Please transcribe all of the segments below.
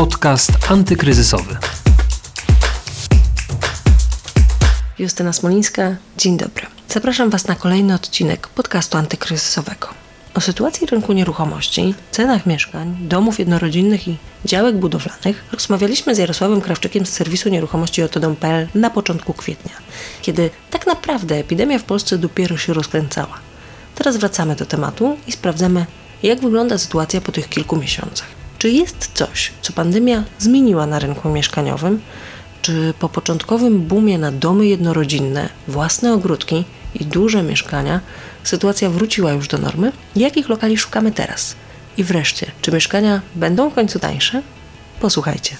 Podcast antykryzysowy. Justyna Smolińska, dzień dobry. Zapraszam Was na kolejny odcinek podcastu antykryzysowego. O sytuacji rynku nieruchomości, cenach mieszkań, domów jednorodzinnych i działek budowlanych rozmawialiśmy z Jarosławem Krawczykiem z serwisu nieruchomości Otodom.pl na początku kwietnia, kiedy tak naprawdę epidemia w Polsce dopiero się rozkręcała. Teraz wracamy do tematu i sprawdzamy, jak wygląda sytuacja po tych kilku miesiącach. Czy jest coś, co pandemia zmieniła na rynku mieszkaniowym? Czy po początkowym boomie na domy jednorodzinne, własne ogródki i duże mieszkania sytuacja wróciła już do normy? Jakich lokali szukamy teraz? I wreszcie, czy mieszkania będą w końcu tańsze? Posłuchajcie.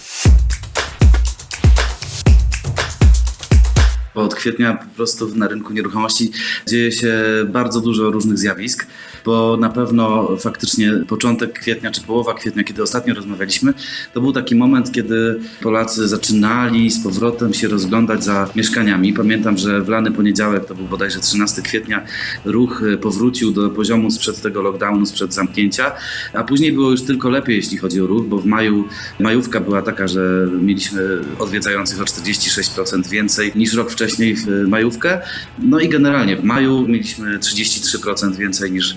Od kwietnia po prostu na rynku nieruchomości dzieje się bardzo dużo różnych zjawisk, bo na pewno faktycznie początek kwietnia czy połowa kwietnia, kiedy ostatnio rozmawialiśmy, to był taki moment, kiedy Polacy zaczynali z powrotem się rozglądać za mieszkaniami. Pamiętam, że w lany poniedziałek, to był bodajże 13 kwietnia, ruch powrócił do poziomu sprzed tego lockdownu, sprzed zamknięcia, a później było już tylko lepiej, jeśli chodzi o ruch, bo w maju majówka była taka, że mieliśmy odwiedzających o 46% więcej niż rok wcześniej w majówkę. No i generalnie w maju mieliśmy 33% więcej niż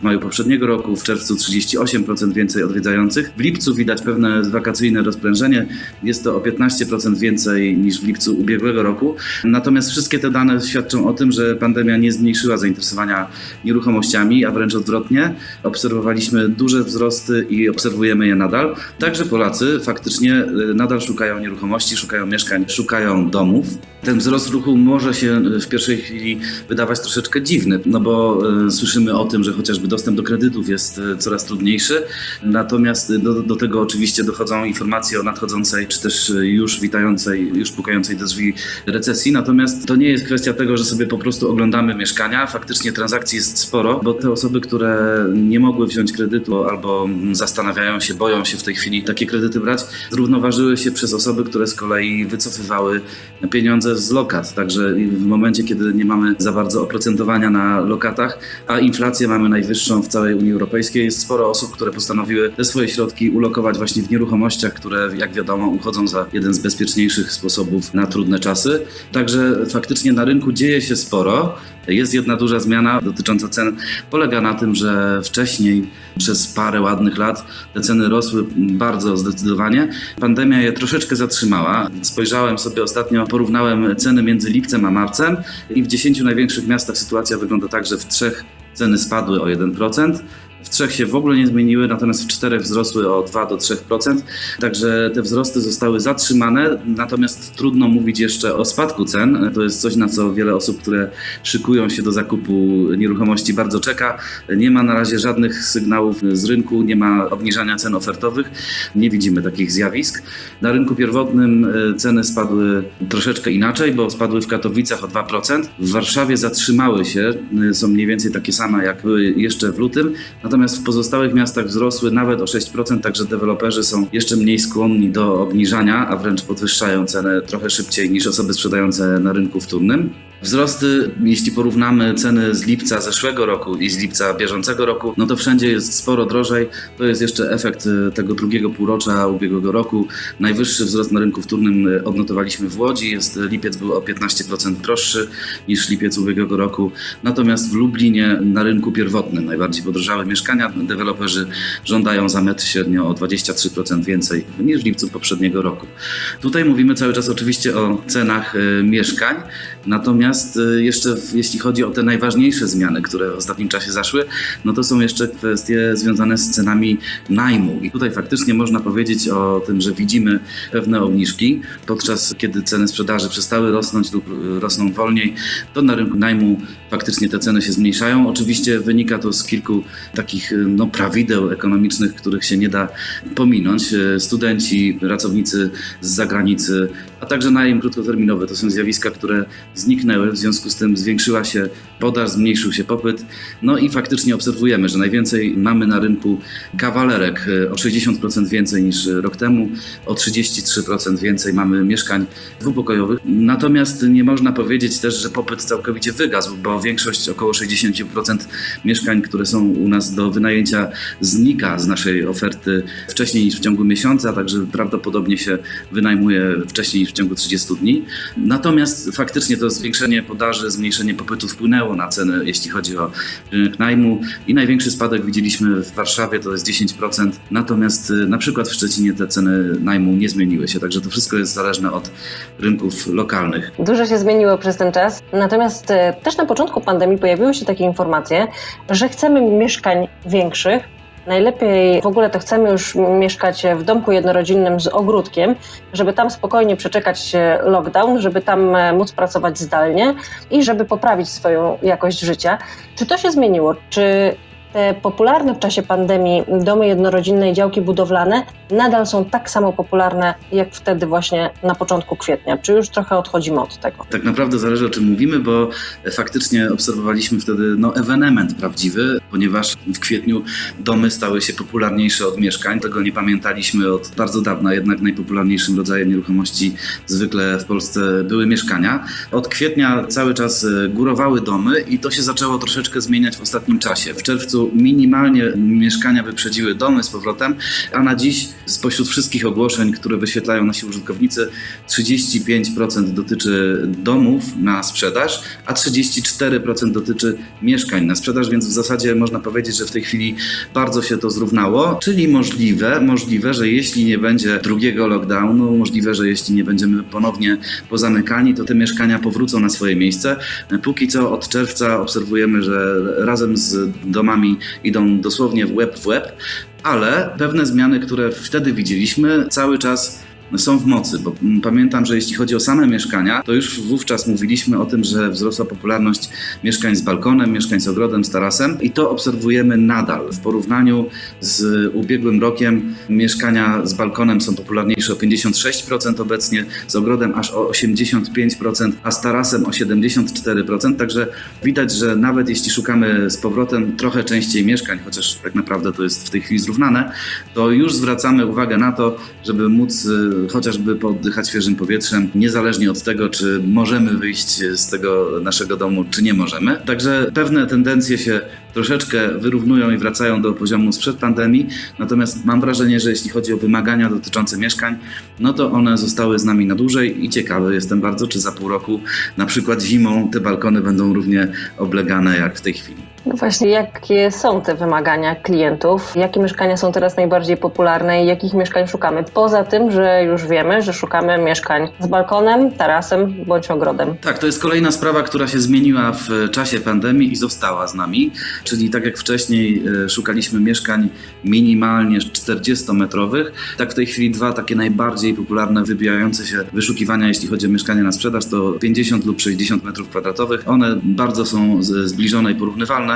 w maju poprzedniego roku, w czerwcu 38% więcej odwiedzających. W lipcu widać pewne wakacyjne rozprężenie. Jest to o 15% więcej niż w lipcu ubiegłego roku. Natomiast wszystkie te dane świadczą o tym, że pandemia nie zmniejszyła zainteresowania nieruchomościami, a wręcz odwrotnie. Obserwowaliśmy duże wzrosty i obserwujemy je nadal. Także Polacy faktycznie y, nadal szukają nieruchomości, szukają mieszkań, szukają domów. Ten wzrost ruchu może się w pierwszej chwili wydawać troszeczkę dziwny, no bo y, słyszymy o tym, że chociażby dostęp do kredytów jest y, coraz trudniejszy. Natomiast do, do tego oczywiście dochodzą informacje o nadchodzącej, czy też już witającej, już pukającej do drzwi recesji. Natomiast to nie jest kwestia tego, że sobie po prostu oglądamy mieszkania. Faktycznie transakcji jest sporo, bo te osoby, które nie mogły wziąć kredytu albo zastanawiają się, boją się w tej chwili takie kredyty brać, zrównoważyły się przez osoby, które z kolei wycofywały pieniądze z lokat. Także w momencie, kiedy nie mamy za bardzo oprocentowania na lokatach, a inflację mamy najwyższą w całej Unii Europejskiej, jest sporo osób, które postanowiły te swoje środki ulokować właśnie w nieruchomościach, które jak wiadomo uchodzą za jeden z bezpieczniejszych sposobów na trudne czasy. Także faktycznie na rynku dzieje się sporo. Jest jedna duża zmiana dotycząca cen. Polega na tym, że wcześniej przez parę ładnych lat te ceny rosły bardzo zdecydowanie. Pandemia je troszeczkę zatrzymała. Spojrzałem sobie ostatnio, porównałem ceny między lipcem a marcem i w 10 największych miastach sytuacja wygląda tak, że w trzech ceny spadły o 1%, w trzech się w ogóle nie zmieniły, natomiast w czterech wzrosły o 2 do 3%. Także te wzrosty zostały zatrzymane, natomiast trudno mówić jeszcze o spadku cen. To jest coś, na co wiele osób, które szykują się do zakupu nieruchomości, bardzo czeka. Nie ma na razie żadnych sygnałów z rynku, nie ma obniżania cen ofertowych, nie widzimy takich zjawisk. Na rynku pierwotnym e, ceny spadły troszeczkę inaczej, bo spadły w Katowicach o 2%. W Warszawie zatrzymały się, e, są mniej więcej takie same jak były jeszcze w lutym. Natomiast w pozostałych miastach wzrosły nawet o 6%, także deweloperzy są jeszcze mniej skłonni do obniżania, a wręcz podwyższają cenę trochę szybciej niż osoby sprzedające na rynku wtórnym. Wzrosty, jeśli porównamy ceny z lipca zeszłego roku i z lipca bieżącego roku, no to wszędzie jest sporo drożej. To jest jeszcze efekt e, tego drugiego półrocza ubiegłego roku. Najwyższy wzrost na rynku wtórnym e, odnotowaliśmy w Łodzi. Jest, lipiec był o 15% droższy niż lipiec ubiegłego roku. Natomiast w Lublinie na rynku pierwotnym najbardziej podrożały mieszkania. Deweloperzy żądają za metr średnio o 23% więcej niż w lipcu poprzedniego roku. Tutaj mówimy cały czas oczywiście o cenach mieszkań. Natomiast y, jeszcze jeśli chodzi o te najważniejsze zmiany, które w ostatnim czasie zaszły, no to są jeszcze kwestie związane z cenami najmu. I tutaj faktycznie można powiedzieć o tym, że widzimy pewne obniżki, podczas kiedy ceny sprzedaży przestały rosnąć lub y, rosną wolniej, to na rynku najmu faktycznie te ceny się zmniejszają. Oczywiście wynika to z kilku takich y, no, prawideł ekonomicznych, których się nie da pominąć. Studenci, pracownicy z zagranicy, a także najem krótkoterminowy to są zjawiska, które zniknęły, w związku z tym zwiększyła się podaż, zmniejszył się popyt. No i faktycznie obserwujemy, że najwięcej mamy na rynku kawalerek, o 60% więcej niż rok temu, o 33% więcej mamy mieszkań dwupokojowych. Natomiast nie można powiedzieć też, że popyt całkowicie wygasł, bo większość, około 60% mieszkań, które są u nas do wynajęcia, znika z naszej oferty wcześniej niż w ciągu miesiąca, także prawdopodobnie się wynajmuje wcześniej niż w ciągu 30 dni. Natomiast faktycznie to zwiększenie podaży, zmniejszenie popytu wpłynęło na ceny, jeśli chodzi o rynek najmu i największy spadek widzieliśmy w Warszawie, to jest 10%, natomiast y, na przykład w Szczecinie te ceny najmu nie zmieniły się, także to wszystko jest zależne od rynków lokalnych. Dużo się zmieniło przez ten czas, natomiast e, też na początku pandemii pojawiły się takie informacje, że chcemy mieszkań większych. Najlepiej w ogóle to chcemy już mieszkać w domku jednorodzinnym z ogródkiem, żeby tam spokojnie przeczekać lockdown, żeby tam e, móc pracować zdalnie i żeby poprawić swoją jakość życia. Czy to się zmieniło? Czy te popularne w czasie pandemii domy jednorodzinne i działki budowlane nadal są tak samo popularne jak wtedy właśnie na początku kwietnia? Czy już trochę odchodzimy od tego? Tak naprawdę zależy o czym mówimy, bo faktycznie obserwowaliśmy wtedy no, ewenement prawdziwy, ponieważ w kwietniu domy stały się popularniejsze od mieszkań. Tego nie pamiętaliśmy od bardzo dawna, jednak najpopularniejszym rodzajem nieruchomości zwykle w Polsce były mieszkania. Od kwietnia cały czas e, górowały domy i to się zaczęło troszeczkę zmieniać w ostatnim czasie. W czerwcu minimalnie mieszkania wyprzedziły domy z powrotem, a na dziś spośród wszystkich ogłoszeń, które wyświetlają nasi użytkownicy, 35% dotyczy domów na sprzedaż, a 34% dotyczy mieszkań na sprzedaż, więc w zasadzie można powiedzieć, że w tej chwili bardzo się to zrównało, czyli możliwe, możliwe, że jeśli nie będzie drugiego lockdownu, możliwe, że jeśli nie będziemy ponownie pozamykani, to te mieszkania powrócą na swoje miejsce. Póki co od czerwca obserwujemy, że razem z domami idą dosłownie w łeb w łeb, ale pewne zmiany, które wtedy widzieliśmy, cały czas są w mocy, bo pamiętam, że jeśli chodzi o same mieszkania, to już wówczas mówiliśmy o tym, że wzrosła popularność mieszkań z balkonem, mieszkań z ogrodem, z tarasem i to obserwujemy nadal. W porównaniu z ubiegłym rokiem mieszkania z balkonem są popularniejsze o 56% obecnie, z ogrodem aż o 85%, a z tarasem o 74%, także widać, że nawet jeśli szukamy z powrotem trochę częściej mieszkań, chociaż tak naprawdę to jest w tej chwili zrównane, to już zwracamy uwagę na to, żeby móc y, chociażby poddychać świeżym powietrzem, niezależnie od tego, czy możemy wyjść z tego naszego domu, czy nie możemy. Także pewne tendencje się troszeczkę wyrównują i wracają do poziomu sprzed pandemii. Natomiast mam wrażenie, że jeśli chodzi o wymagania dotyczące mieszkań, no to one zostały z nami na dłużej i ciekawy jestem bardzo, czy za pół roku, na przykład zimą, te balkony będą równie oblegane jak w tej chwili. No właśnie, jakie są te wymagania klientów? Jakie mieszkania są teraz najbardziej popularne i jakich mieszkań szukamy? Poza tym, że już wiemy, że szukamy mieszkań z balkonem, tarasem bądź ogrodem. Tak, to jest kolejna sprawa, która się zmieniła w czasie pandemii i została z nami. Czyli tak jak wcześniej e, szukaliśmy mieszkań minimalnie 40-metrowych, tak w tej chwili dwa takie najbardziej popularne, wybijające się wyszukiwania, jeśli chodzi o mieszkania na sprzedaż, to 50 lub 60 metrów kwadratowych. One bardzo są zbliżone i porównywalne,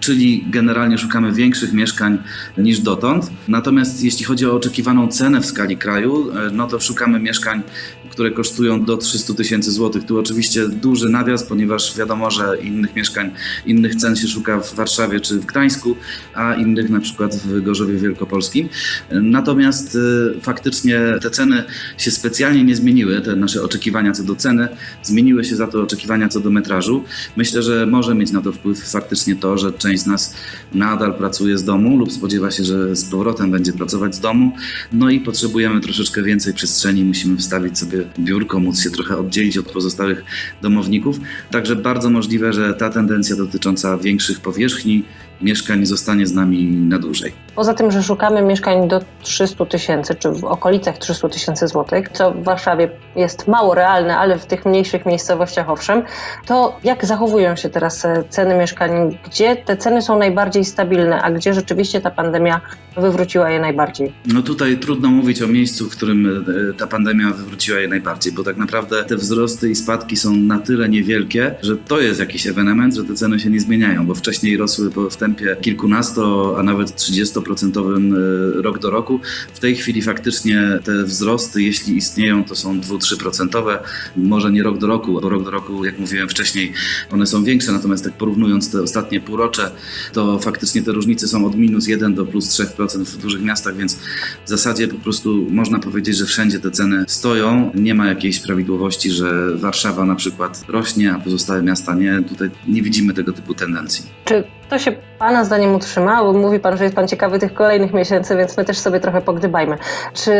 czyli generalnie szukamy większych mieszkań niż dotąd. Natomiast jeśli chodzi o oczekiwaną cenę w skali kraju, e, no to szukamy mieszkań, które kosztują do 300 tysięcy złotych. Tu oczywiście duży nawias, ponieważ wiadomo, że innych mieszkań, innych cen się szuka w Warszawie czy w Gdańsku, a innych na przykład w Gorzowie Wielkopolskim. Natomiast y, faktycznie te ceny się specjalnie nie zmieniły, te nasze oczekiwania co do ceny, zmieniły się za to oczekiwania co do metrażu. Myślę, że może mieć na to wpływ faktycznie to, że część z nas nadal pracuje z domu lub spodziewa się, że z powrotem będzie pracować z domu, no i potrzebujemy troszeczkę więcej przestrzeni, musimy wstawić sobie biurko, móc się trochę oddzielić od pozostałych domowników. Także bardzo możliwe, że ta tendencja dotycząca większych powierzchni mieszkań zostanie z nami na dłużej. Poza tym, że szukamy mieszkań do 300 tysięcy, czy w okolicach 300 tysięcy złotych, co w Warszawie jest mało realne, ale w tych mniejszych miejscowościach owszem, to jak zachowują się teraz e, ceny mieszkań? Gdzie te ceny są najbardziej stabilne, a gdzie rzeczywiście ta pandemia wywróciła je najbardziej? No tutaj trudno mówić o miejscu, w którym e, ta pandemia wywróciła je najbardziej, bo tak naprawdę te wzrosty i spadki są na tyle niewielkie, że to jest jakiś ewenement, że te ceny się nie zmieniają, bo wcześniej rosły w tempie kilkunasto, a nawet 30% y, rok do roku. W tej chwili faktycznie te wzrosty, jeśli istnieją, to są 2-3%, może nie rok do roku, bo rok do roku, jak mówiłem wcześniej, one są większe, natomiast tak porównując te ostatnie półrocze, to faktycznie te różnice są od minus 1 do plus 3% w dużych miastach, więc w zasadzie po prostu można powiedzieć, że wszędzie te ceny stoją. Nie ma jakiejś prawidłowości, że Warszawa na przykład rośnie, a pozostałe miasta nie. Tutaj nie widzimy tego typu tendencji. Czy to się Pana zdaniem utrzyma? Bo mówi Pan, że jest Pan ciekawy tych kolejnych miesięcy, więc my też sobie trochę pogdybajmy. Czy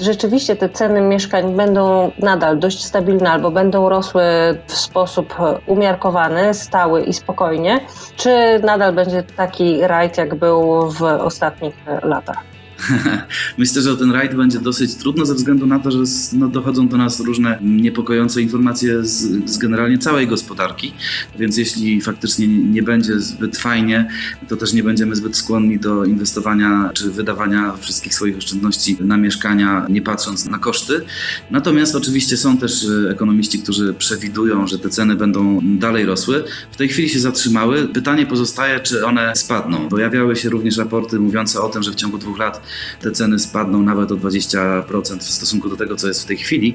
rzeczywiście te ceny mieszkań będą nadal dość stabilne albo będą rosły w sposób umiarkowany, stały i spokojnie? Czy nadal będzie taki rajd, jak był w ostatnich latach? Myślę, że ten rajd będzie dosyć trudno ze względu na to, że no, dochodzą do nas różne niepokojące informacje z, z, generalnie całej gospodarki, więc jeśli faktycznie nie będzie zbyt fajnie, to też nie będziemy zbyt skłonni do inwestowania czy wydawania wszystkich swoich oszczędności na mieszkania, nie patrząc na koszty. Natomiast oczywiście są też e, ekonomiści, którzy przewidują, że te ceny będą dalej rosły. W tej chwili się zatrzymały. Pytanie pozostaje, czy one spadną. Pojawiały się również raporty mówiące o tym, że w ciągu dwóch lat te ceny spadną nawet o 20% w stosunku do tego, co jest w tej chwili.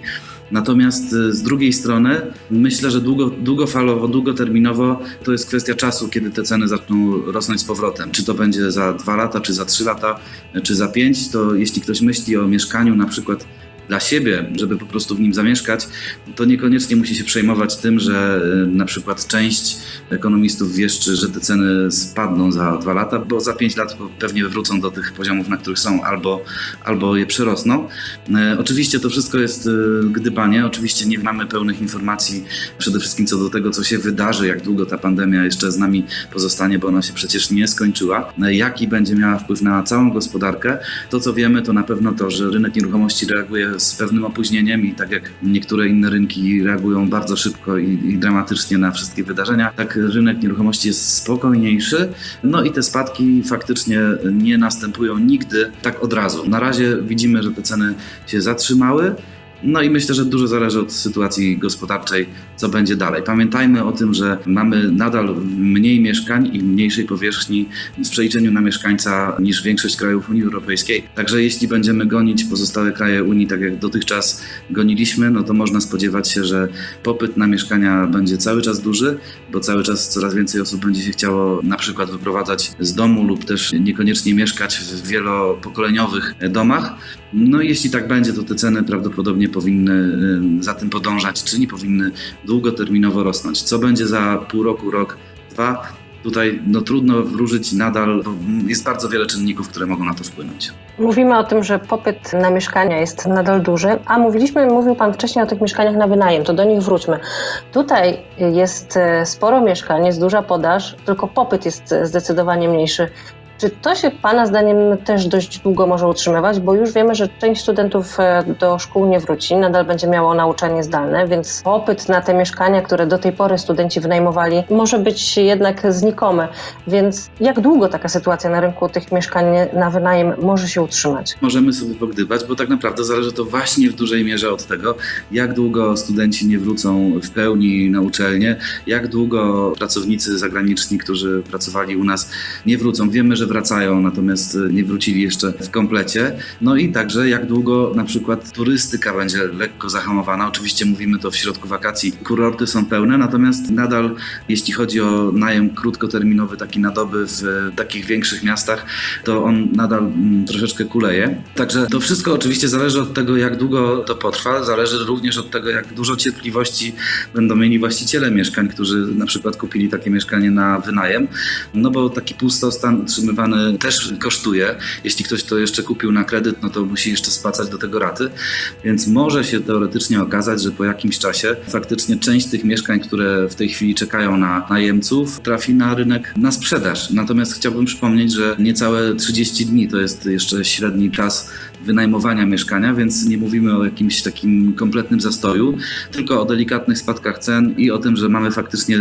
Natomiast y, z drugiej strony myślę, że długo, długofalowo, długoterminowo to jest kwestia czasu, kiedy te ceny zaczną rosnąć z powrotem. Czy to będzie za dwa lata, czy za trzy lata, czy za pięć, to jeśli ktoś myśli o mieszkaniu na przykład dla siebie, żeby po prostu w nim zamieszkać, to niekoniecznie musi się przejmować tym, że y, na przykład część ekonomistów wieszczy, że te ceny spadną za dwa lata, bo za pięć lat pewnie wrócą do tych poziomów, na których są, albo, albo je przerosną. Y, oczywiście to wszystko jest y, gdybanie, oczywiście nie mamy pełnych informacji przede wszystkim co do tego, co się wydarzy, jak długo ta pandemia jeszcze z nami pozostanie, bo ona się przecież nie skończyła, jaki będzie miała wpływ na całą gospodarkę. To, co wiemy, to na pewno to, że rynek nieruchomości reaguje z pewnym opóźnieniem i tak jak niektóre inne rynki reagują bardzo szybko i, i, dramatycznie na wszystkie wydarzenia, tak rynek nieruchomości jest spokojniejszy. No i te spadki faktycznie nie następują nigdy tak od razu. Na razie widzimy, że te ceny się zatrzymały. No i myślę, że dużo zależy od sytuacji gospodarczej, co będzie dalej. Pamiętajmy o tym, że mamy nadal mniej mieszkań i mniejszej powierzchni w przeliczeniu na mieszkańca niż większość krajów Unii Europejskiej. Także jeśli będziemy gonić pozostałe kraje Unii tak jak dotychczas goniliśmy, no to można spodziewać się, że popyt na mieszkania będzie cały czas duży, bo cały czas coraz więcej osób będzie się chciało na przykład wyprowadzać z domu lub też niekoniecznie mieszkać w wielopokoleniowych domach. No jeśli tak będzie, to te ceny prawdopodobnie powinny y, za tym podążać, czy nie powinny długoterminowo rosnąć. Co będzie za pół roku, rok, dwa? Tutaj no, trudno wróżyć nadal, jest bardzo wiele czynników, które mogą na to wpłynąć. Mówimy o tym, że popyt na mieszkania jest nadal duży, a mówiliśmy, mówił Pan wcześniej o tych mieszkaniach na wynajem, to do nich wróćmy. Tutaj jest e, sporo mieszkań, jest duża podaż, tylko popyt jest zdecydowanie mniejszy. Czy to się Pana zdaniem też dość długo może utrzymywać? Bo już wiemy, że część studentów e, do szkół nie wróci, nadal będzie miało nauczanie zdalne, więc popyt na te mieszkania, które do tej pory studenci wynajmowali, może być jednak znikomy. Więc jak długo taka sytuacja na rynku tych mieszkań na wynajem może się utrzymać? Możemy sobie pogdybać, bo tak naprawdę zależy to właśnie w dużej mierze od tego, jak długo studenci nie wrócą w pełni na uczelnię, jak długo pracownicy zagraniczni, którzy pracowali u nas, nie wrócą. Wiemy, że wracają, natomiast e, nie wrócili jeszcze w komplecie. No i także jak długo na przykład turystyka będzie lekko zahamowana. Oczywiście mówimy to w środku wakacji. Kurorty są pełne, natomiast nadal jeśli chodzi o najem krótkoterminowy, taki na doby w takich większych miastach, to on nadal mm, troszeczkę kuleje. Także to wszystko oczywiście zależy od tego, jak długo to potrwa. Zależy również od tego, jak dużo cierpliwości będą mieli właściciele mieszkań, którzy na przykład kupili takie mieszkanie na wynajem. No bo taki pustostan utrzymywany też kosztuje. Jeśli ktoś to jeszcze kupił na kredyt, no to musi jeszcze spłacać do tego raty. Więc może się teoretycznie okazać, że po jakimś czasie faktycznie część tych mieszkań, które w tej chwili czekają na najemców, trafi na rynek na sprzedaż. Natomiast chciałbym przypomnieć, że niecałe 30 dni to jest jeszcze średni czas wynajmowania mieszkania, więc nie mówimy o jakimś takim kompletnym zastoju, tylko o delikatnych spadkach cen i o tym, że mamy faktycznie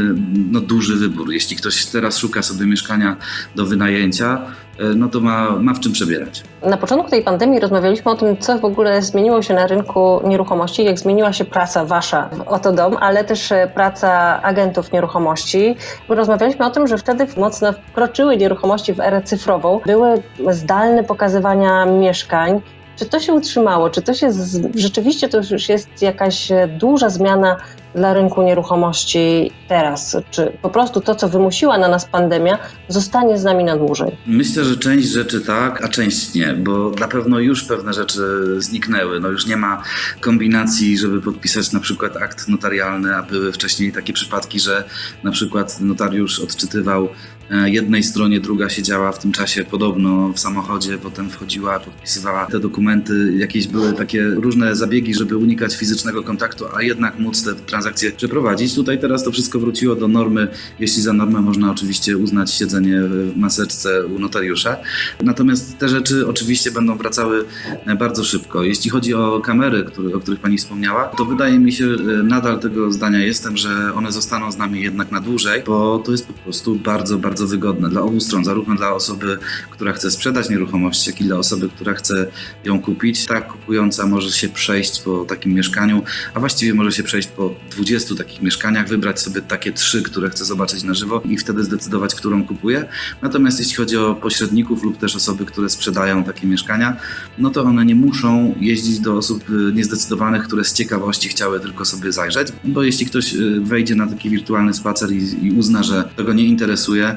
no, duży wybór. Jeśli ktoś teraz szuka sobie mieszkania do wynajęcia, e, no to ma, ma w czym przebierać. Na początku tej pandemii rozmawialiśmy o tym, co w ogóle zmieniło się na rynku nieruchomości, jak zmieniła się praca wasza w Oto Dom, ale też e, praca agentów nieruchomości. Rozmawialiśmy o tym, że wtedy mocno wkroczyły nieruchomości w erę cyfrową. Były zdalne pokazywania mieszkań. Czy to się utrzymało? Czy to się z... rzeczywiście to już jest jakaś e, duża zmiana dla rynku nieruchomości teraz? Czy po prostu to, co wymusiła na nas pandemia, zostanie z nami na dłużej? Myślę, że część rzeczy tak, a część nie, bo na pewno już pewne rzeczy zniknęły. No już nie ma kombinacji, żeby podpisać na przykład akt notarialny, a były wcześniej takie przypadki, że na przykład notariusz odczytywał jednej stronie, druga siedziała w tym czasie podobno w samochodzie, potem wchodziła, podpisywała te dokumenty. Jakieś były takie różne zabiegi, żeby unikać fizycznego kontaktu, a jednak móc te transakcje przeprowadzić. Tutaj teraz to wszystko wróciło do normy. Jeśli za normę można oczywiście uznać siedzenie w maseczce u notariusza. Natomiast te rzeczy oczywiście będą wracały e, bardzo szybko. Jeśli chodzi o kamery, które, o których Pani wspomniała, to wydaje mi się, e, nadal tego zdania jestem, że one zostaną z nami jednak na dłużej, bo to jest po prostu bardzo, bardzo wygodne dla obu stron, zarówno dla osoby, która chce sprzedać nieruchomość, jak i dla osoby, która chce ją kupić. Ta kupująca może się przejść po takim mieszkaniu, a właściwie może się przejść po 20 takich mieszkaniach, wybrać sobie takie trzy, które chce zobaczyć na żywo i wtedy zdecydować, którą kupuje. Natomiast jeśli chodzi o pośredników lub też osoby, które sprzedają takie mieszkania, no to one nie muszą jeździć do osób y, niezdecydowanych, które z ciekawości chciały tylko sobie zajrzeć, bo jeśli ktoś y, wejdzie na taki wirtualny spacer i, i uzna, że tego nie interesuje,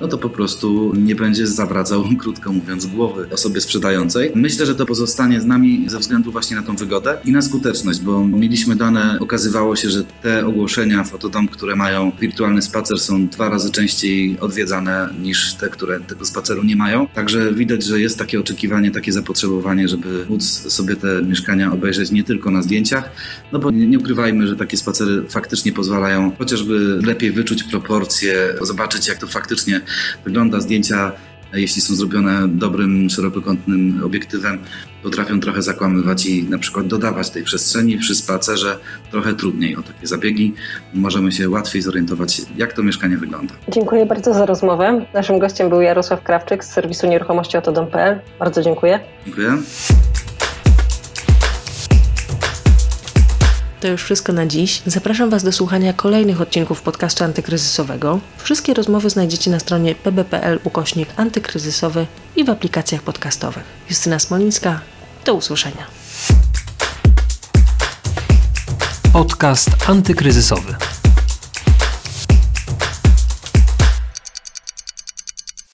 no to po prostu nie będzie zawracał, krótko mówiąc, głowy osobie sprzedającej. Myślę, że to pozostanie z nami ze względu właśnie na tą wygodę i na skuteczność, bo mieliśmy dane, okazywało się, że te ogłoszenia fotodom, które mają wirtualny spacer są dwa razy częściej odwiedzane niż te, które tego spaceru nie mają. Także widać, że jest takie oczekiwanie, takie zapotrzebowanie, żeby móc sobie te mieszkania obejrzeć nie tylko na zdjęciach, no bo nie, nie ukrywajmy, że takie spacery faktycznie pozwalają chociażby lepiej wyczuć proporcje, zobaczyć jak to faktycznie wygląda zdjęcia, jeśli są zrobione dobrym, szerokokątnym obiektywem, potrafią trochę zakłamywać i na przykład dodawać tej przestrzeni przy spacerze trochę trudniej o takie zabiegi. Możemy się łatwiej zorientować, jak to mieszkanie wygląda. Dziękuję bardzo za rozmowę. Naszym gościem był Jarosław Krawczyk z serwisu nieruchomości Otodom.pl. Bardzo dziękuję. Dziękuję. To już wszystko na dziś. Zapraszam Was do słuchania kolejnych odcinków podcastu antykryzysowego. Wszystkie rozmowy znajdziecie na stronie pb.pl ukośnik antykryzysowy i w aplikacjach podcastowych. Justyna Smolińska, do usłyszenia. Podcast antykryzysowy.